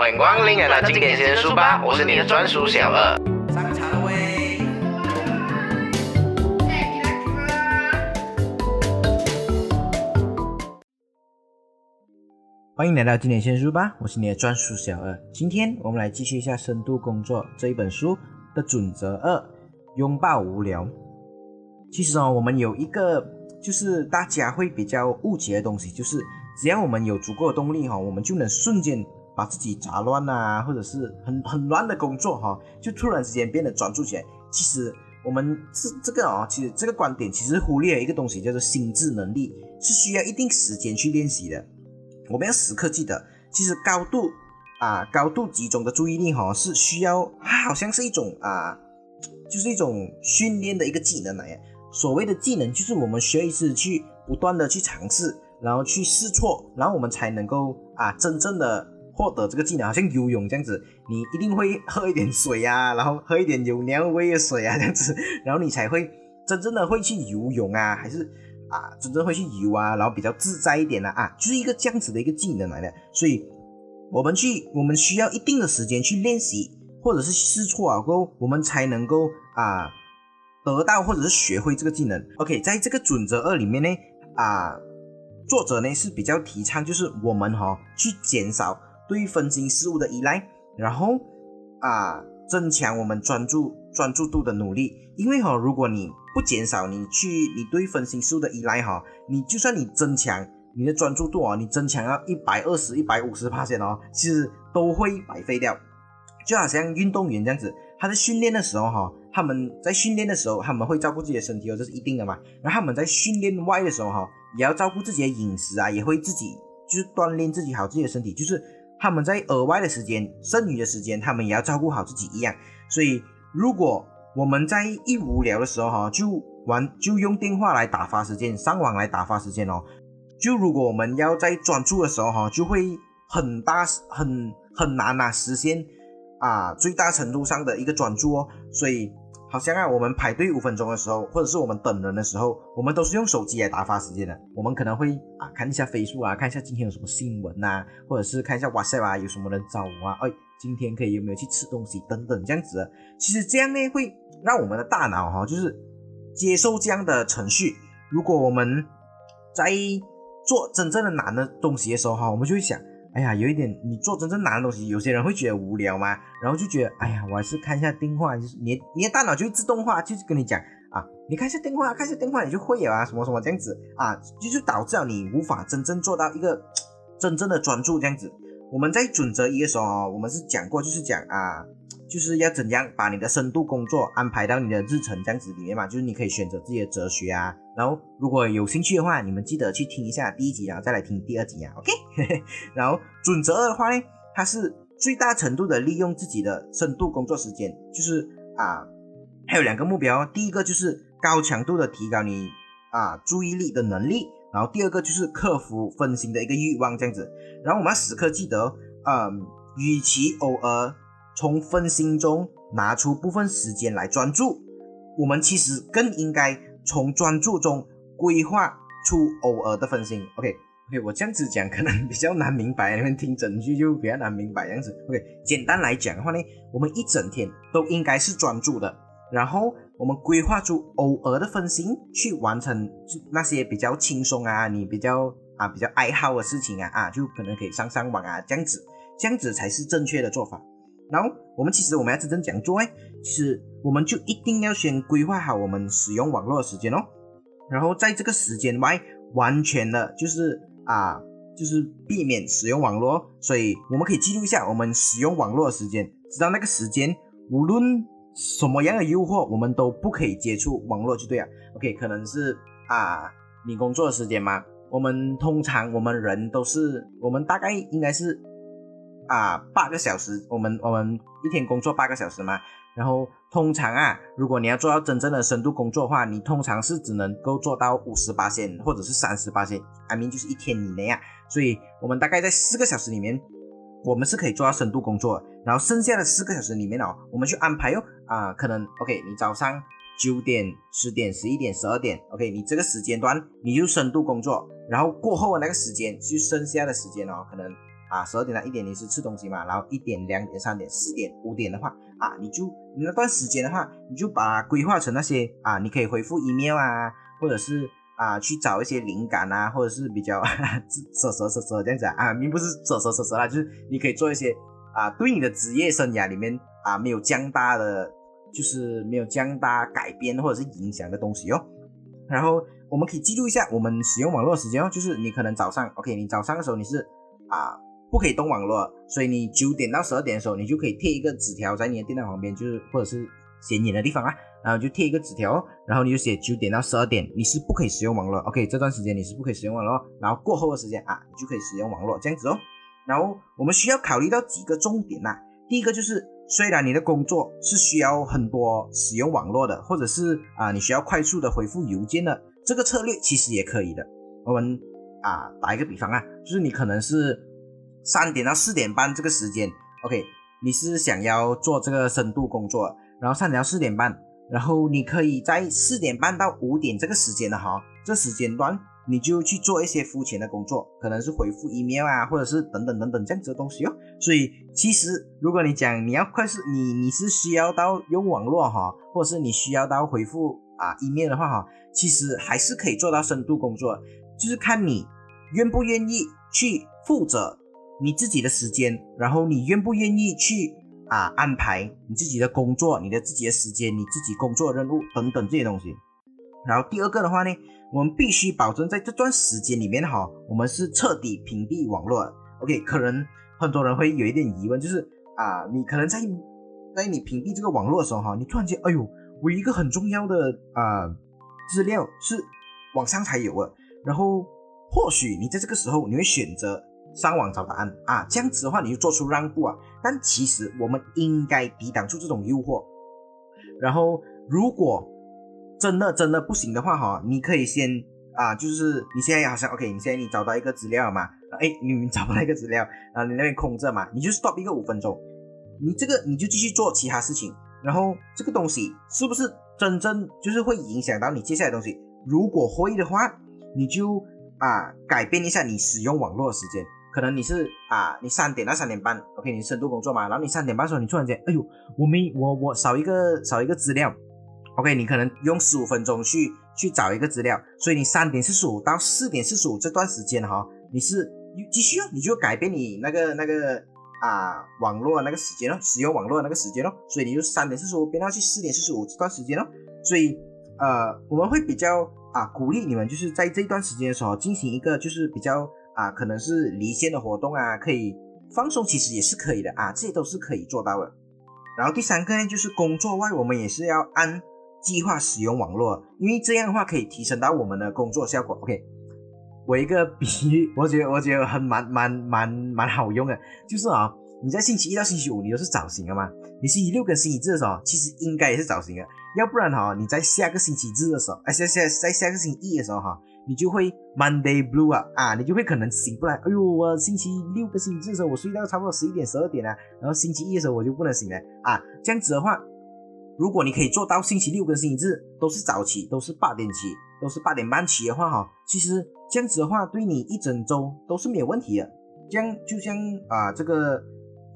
欢迎光临来到经典先生书吧，我是你的专属小二。上茶了喂！欢迎来到经典先生书吧，我是你的专属小二。今天我们来继续一下《深度工作》这一本书的准则二：拥抱无聊。其实哦，我们有一个就是大家会比较误解的东西，就是只要我们有足够的动力哈，我们就能瞬间把自己杂乱啊，或者是很很乱的工作哈，就突然之间变得专注起来。其实我们这这个哦，其实这个观点其实忽略了一个东西，叫做心智能力，是需要一定时间去练习的。我们要时刻记得，其实高度啊高度集中的注意力哈是需要，它好像是一种啊，就是一种训练的一个技能来。所谓的技能，就是我们需要一直去不断的去尝试，然后去试错，然后我们才能够啊真正的获得这个技能。好像游泳这样子，你一定会喝一点水啊，然后喝一点有尿味的水啊这样子，然后你才会真正的会去游泳啊，还是？啊，真正会去游啊，然后比较自在一点的啊，就是一个这样子的一个技能来的。所以，我们去，我们需要一定的时间去练习，或者是试错啊，过后我们才能够啊得到或者是学会这个技能。OK，在这个准则二里面呢，啊，作者呢是比较提倡就是我们哈去减少对分心事物的依赖，然后啊增强我们专注专注度的努力。因为哈，如果你不减少你去你对分心术的依赖哈，你就算你增强你的专注度啊，你增强到一百二十一百五十帕线哦，其实都会白费掉。就好像运动员这样子，他在训练的时候哈，他们在训练的时候他们会照顾自己的身体哦，这是一定的嘛。然后他们在训练外的时候哈，也要照顾自己的饮食啊，也会自己就是锻炼自己好自己的身体，就是他们在额外的时间剩余的时间，他们也要照顾好自己一样。所以如果我们在一无聊的时候，哈，就玩就用电话来打发时间，上网来打发时间哦。就如果我们要在专注的时候，哈，就会很大很很难呐实现啊最大程度上的一个专注哦。所以好像啊，我们排队五分钟的时候，或者是我们等人的时候，我们都是用手机来打发时间的。我们可能会啊看一下飞速啊，看一下今天有什么新闻呐，或者是看一下 WhatsApp 啊，有什么人找我啊，哎。今天可以有没有去吃东西等等这样子，其实这样呢会让我们的大脑哈，就是接受这样的程序。如果我们在做真正的难的东西的时候哈，我们就会想，哎呀，有一点你做真正难的东西，有些人会觉得无聊嘛，然后就觉得，哎呀，我还是看一下电话，就是你你的大脑就会自动化，就是跟你讲啊，你看一下电话，看一下电话，你就会了啊，什么什么这样子啊，就是导致了你无法真正做到一个真正的专注这样子。我们在准则一的时候啊，我们是讲过，就是讲啊，就是要怎样把你的深度工作安排到你的日程这样子里面嘛，就是你可以选择自己的哲学啊，然后如果有兴趣的话，你们记得去听一下第一集，然后再来听第二集啊，OK？然后准则二的话呢，它是最大程度的利用自己的深度工作时间，就是啊，还有两个目标，第一个就是高强度的提高你啊注意力的能力。然后第二个就是克服分心的一个欲望，这样子。然后我们要时刻记得，嗯，与其偶尔从分心中拿出部分时间来专注，我们其实更应该从专注中规划出偶尔的分心。OK，OK，我这样子讲可能比较难明白，你们听整句就比较难明白这样子。OK，简单来讲的话呢，我们一整天都应该是专注的，然后。我们规划出偶尔的分心，去完成那些比较轻松啊，你比较啊比较爱好的事情啊啊，就可能可以上上网啊，这样子，这样子才是正确的做法。然后我们其实我们要真正讲做，哎，其实我们就一定要先规划好我们使用网络的时间哦，然后在这个时间外，完全的就是啊，就是避免使用网络。所以我们可以记录一下我们使用网络的时间，直到那个时间，无论。什么样的诱惑，我们都不可以接触网络，就对了。OK，可能是啊，你工作的时间嘛。我们通常我们人都是，我们大概应该是啊八个小时，我们我们一天工作八个小时嘛。然后通常啊，如果你要做到真正的深度工作的话，你通常是只能够做到五十八线或者是三十八线，I mean 就是一天以内啊。所以我们大概在四个小时里面。我们是可以做到深度工作，然后剩下的四个小时里面哦，我们去安排哟啊，可能 OK，你早上九点、十点、十一点、十二点，OK，你这个时间段你就深度工作，然后过后的那个时间就剩下的时间哦，可能啊，十二点到一点你是吃东西嘛，然后一点、两点、三点、四点、五点的话啊，你就你那段时间的话，你就把它规划成那些啊，你可以回复 email 啊，或者是啊去找一些灵感啊，或者是比较蛇蛇蛇蛇这样子啊，并不是蛇蛇蛇蛇啦，就是你可以做一些啊，对你的职业生涯里面啊没有将大的，就是没有将大改变或者是影响的东西哦，然后。我们可以记录一下我们使用网络时间哦，就是你可能早上，OK，你早上的时候你是啊不可以动网络，所以你九点到十二点的时候，你就可以贴一个纸条在你的电脑旁边，就是或者是显眼的地方啊，然后就贴一个纸条，然后你就写九点到十二点你是不可以使用网络，OK，这段时间你是不可以使用网络，然后过后的时间啊，你就可以使用网络这样子哦。然后我们需要考虑到几个重点呐，第一个就是虽然你的工作是需要很多使用网络的，或者是啊你需要快速的回复邮件的。这个策略其实也可以的。我们啊，打一个比方啊，就是你可能是三点到四点半这个时间，OK，你是想要做这个深度工作，然后三点到四点半，然后你可以在四点半到五点这个时间的哈，这时间段你就去做一些肤浅的工作，可能是回复 email 啊，或者是等等等等这样子的东西哦。所以其实如果你讲你要快速，你你是需要到用网络哈，或者是你需要到回复。啊，email 的话哈，其实还是可以做到深度工作，就是看你愿不愿意去负责你自己的时间，然后你愿不愿意去啊安排你自己的工作、你的自己的时间、你自己工作任务等等这些东西。然后第二个的话呢，我们必须保证在这段时间里面哈，我们是彻底屏蔽网络。OK，可能很多人会有一点疑问，就是啊，你可能在在你屏蔽这个网络的时候哈，你突然间，哎呦。我一个很重要的啊资料是网上才有的，然后或许你在这个时候你会选择上网找答案啊，这样子的话你就做出让步啊。但其实我们应该抵挡住这种诱惑。然后如果真的真的不行的话哈，你可以先啊，就是你现在好像 OK，你现在你找到一个资料嘛，哎，你找不到一个资料啊，你那边空着嘛，你就 stop 一个五分钟，你这个你就继续做其他事情。然后这个东西是不是真正就是会影响到你接下来东西？如果会的话，你就啊改变一下你使用网络的时间。可能你是啊，你三点到三点半，OK，你深度工作嘛。然后你三点半的时候，你突然间，哎呦，我没我我少一个少一个资料，OK，你可能用十五分钟去去找一个资料，所以你三点四十五到四点四十五这段时间哈，你是继续哦，你就改变你那个那个。啊，网络那个时间哦，使用网络那个时间哦，所以你就三点四十五变到去四点四十五这段时间哦，所以呃，我们会比较啊鼓励你们，就是在这段时间的时候进行一个就是比较啊可能是离线的活动啊，可以放松，其实也是可以的啊，这些都是可以做到的。然后第三个呢，就是工作外我们也是要按计划使用网络，因为这样的话可以提升到我们的工作效果。OK。我一个比喻，我觉得我觉得很蛮蛮蛮蛮好用的，就是啊，你在星期一到星期五你都是早醒的嘛，你星期六跟星期日的时候，其实应该也是早醒的，要不然哈，你在下个星期日的时候，哎下下在下个星期一的时候哈，你就会 Monday Blue 啊啊，你就会可能醒不来，哎呦，我星期六跟星期日的时候我睡到差不多十一点十二点啊，然后星期一的时候我就不能醒了啊，这样子的话，如果你可以做到星期六跟星期日都是早起，都是八点起，都是八点半起的话哈，其实。这样子的话，对你一整周都是没有问题的。这样就像啊这个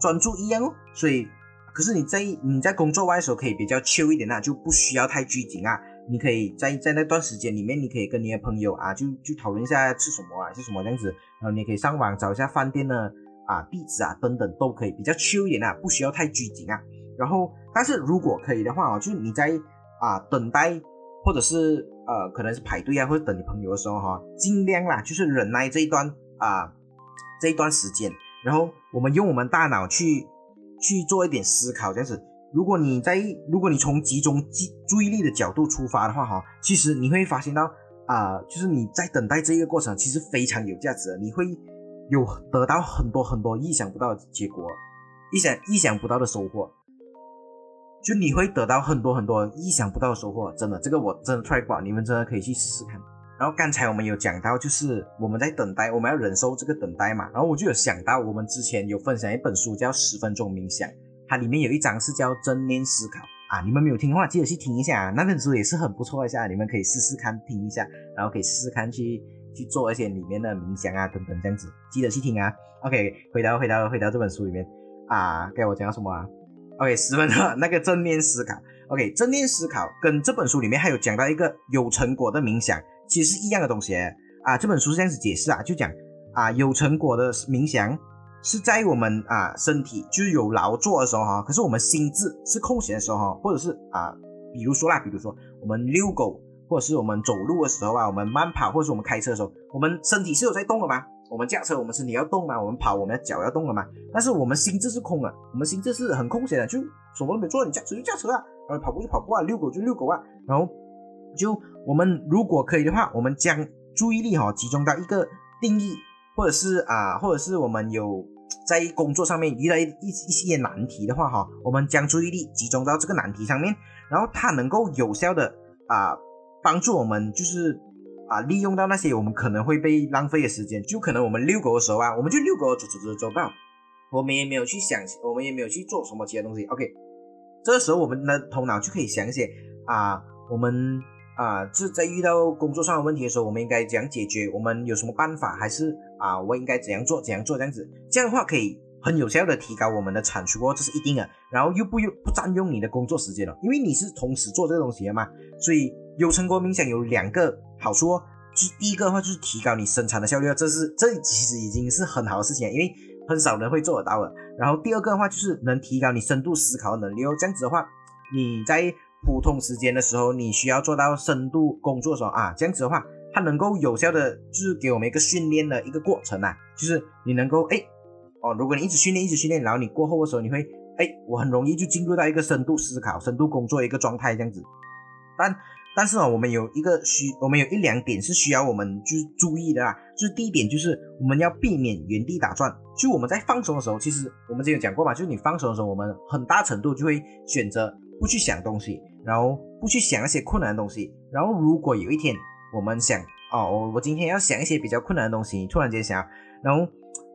专注一样哦。所以，可是你在你在工作外的时候可以比较 chill 一点啊，就不需要太拘谨啊。你可以在在那段时间里面，你可以跟你的朋友啊，就就讨论一下吃什么啊，是什么这样子。然后你可以上网找一下饭店的啊地址啊等等都可以，比较 chill 一点啊，不需要太拘谨啊。然后，但是如果可以的话啊，就是你在啊等待。或者是呃，可能是排队啊，或者等你朋友的时候哈，尽量啦，就是忍耐这一段啊这一段时间，然后我们用我们大脑去去做一点思考，这样子。如果你在，如果你从集中注注意力的角度出发的话哈，其实你会发现到啊，就是你在等待这一个过程，其实非常有价值，你会有得到很多很多意想不到的结果，意想意想不到的收获。就你会得到很多很多意想不到的收获，真的，这个我真的 try 过，你们真的可以去试试看。然后刚才我们有讲到，就是我们在等待，我们要忍受这个等待嘛。然后我就有想到，我们之前有分享一本书叫《十分钟冥想》，它里面有一章是叫正念思考啊。你们没有听的话，记得去听一下啊，那本书也是很不错一下，你们可以试试看听一下，然后可以试试看去去做一些里面的冥想啊等等这样子，记得去听啊。OK，回到回到回到这本书里面啊，该我讲什么啊？OK，十分的那个正面思考。OK，正面思考跟这本书里面还有讲到一个有成果的冥想，其实是一样的东西啊。这本书是这样子解释啊，就讲啊有成果的冥想是在我们啊身体就是有劳作的时候哈，可是我们心智是空闲的时候哈，或者是啊比如说啦，比如说我们遛狗，或者是我们走路的时候啊，我们慢跑，或者是我们开车的时候，我们身体是有在动的吗？我们驾车，我们身体要动嘛，我们跑，我们的脚要动了嘛。但是我们心智是空的，我们心智是很空闲的，就什么都没做，你驾车就驾车啊，然后跑步就跑步啊，遛狗就遛狗啊。然后就我们如果可以的话，我们将注意力哈集中到一个定义，或者是啊，或者是我们有在工作上面遇到一一一些难题的话哈，我们将注意力集中到这个难题上面，然后它能够有效的啊帮助我们就是。啊，利用到那些我们可能会被浪费的时间，就可能我们遛狗的时候啊，我们就遛狗走走走走吧，我们也没有去想，我们也没有去做什么其他东西。OK，这个时候我们的头脑就可以想一些啊，我们啊，这在遇到工作上的问题的时候，我们应该怎样解决？我们有什么办法？还是啊，我应该怎样做？怎样做？这样子，这样的话可以很有效的提高我们的产出哦，这是一定的。然后又不用不占用你的工作时间了，因为你是同时做这个东西的嘛，所以。有成果冥想有两个好处哦，就是第一个的话就是提高你生产的效率，这是这其实已经是很好的事情，因为很少人会做得到的。然后第二个的话就是能提高你深度思考的能力哦，这样子的话，你在普通时间的时候，你需要做到深度工作的时候啊，这样子的话，它能够有效的就是给我们一个训练的一个过程啊，就是你能够哎哦，如果你一直训练一直训练，然后你过后的时候你会哎，我很容易就进入到一个深度思考、深度工作一个状态这样子，但。但是啊，我们有一个需，我们有一两点是需要我们就是注意的啦。就是第一点，就是我们要避免原地打转。就我们在放松的时候，其实我们之前有讲过嘛，就是你放松的时候，我们很大程度就会选择不去想东西，然后不去想那些困难的东西。然后如果有一天我们想，哦，我我今天要想一些比较困难的东西，突然间想，然后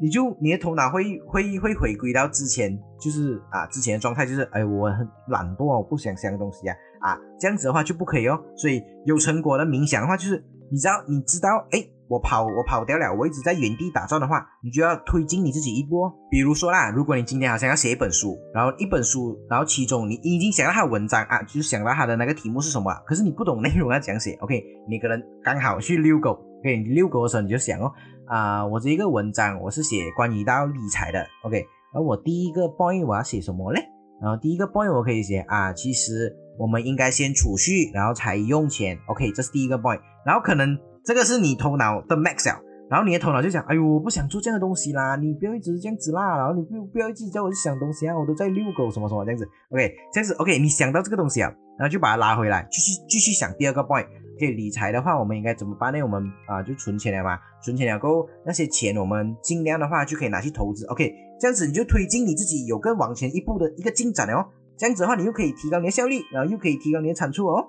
你就你的头脑会会会回归到之前，就是啊之前的状态，就是哎我很懒惰，我不想想东西啊。啊，这样子的话就不可以哦。所以有成果的冥想的话，就是你知道，你知道，哎，我跑，我跑掉了，我一直在原地打转的话，你就要推进你自己一步。比如说啦，如果你今天好像要写一本书，然后一本书，然后其中你已经想到它的文章啊，就是想到它的那个题目是什么，可是你不懂内容要怎样写。OK，你可能刚好去遛狗，OK，你遛狗的时候你就想哦，啊，我这一个文章我是写关于到理财的，OK，而我第一个 point 我要写什么嘞？然后第一个 point 我可以写啊，其实。我们应该先储蓄，然后才用钱。OK，这是第一个 point。然后可能这个是你头脑的 max 然后你的头脑就想：哎呦，我不想做这样的东西啦，你不要一直这样子啦，然后你不不要一直叫我去想东西啊，我都在遛狗什么什么这样子。OK，这样子 OK，你想到这个东西啊，然后就把它拉回来，继续继续想第二个 point。OK，理财的话，我们应该怎么办呢？我们啊就存钱了嘛，存钱了够那些钱我们尽量的话就可以拿去投资。OK，这样子你就推进你自己有更往前一步的一个进展了哦。这样子的话，你又可以提高你的效率，然后又可以提高你的产出哦。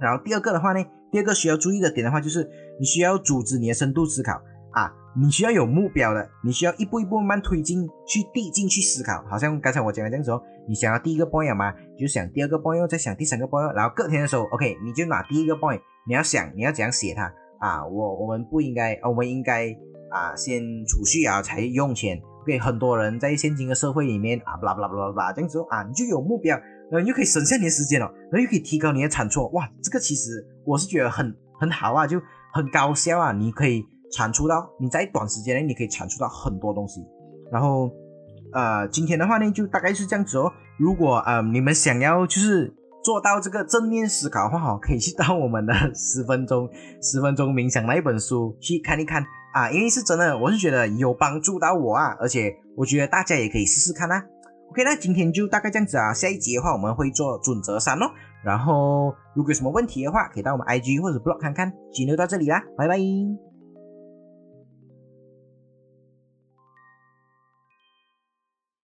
然后第二个的话呢，第二个需要注意的点的话，就是你需要组织你的深度思考啊，你需要有目标的，你需要一步一步慢慢推进去递进去思考。好像刚才我讲的这样子哦，你想要第一个 point 嘛，就想第二个 point，再想第三个 point，然后隔天的时候，OK，你就拿第一个 point，你要想你要怎样写它啊？我我们不应该，我们应该啊先储蓄啊才用钱。给很多人在现今的社会里面啊，巴拉巴拉巴拉巴拉这样子啊，你就有目标，然后你就可以省下你的时间了，然后又可以提高你的产出。哇，这个其实我是觉得很很好啊，就很高效啊，你可以产出到你在短时间内你可以产出到很多东西。然后呃，今天的话呢，就大概是这样子哦。如果呃你们想要就是做到这个正面思考的话，哈，可以去到我们的十分钟 十分钟冥想那一本书去看一看。啊，因为是真的，我是觉得有帮助到我啊，而且我觉得大家也可以试试看啊。OK，那今天就大概这样子啊，下一集的话我们会做准则三哦。然后如果有什么问题的话，可以到我们 IG 或者 blog 看看。今天就到这里啦，拜拜。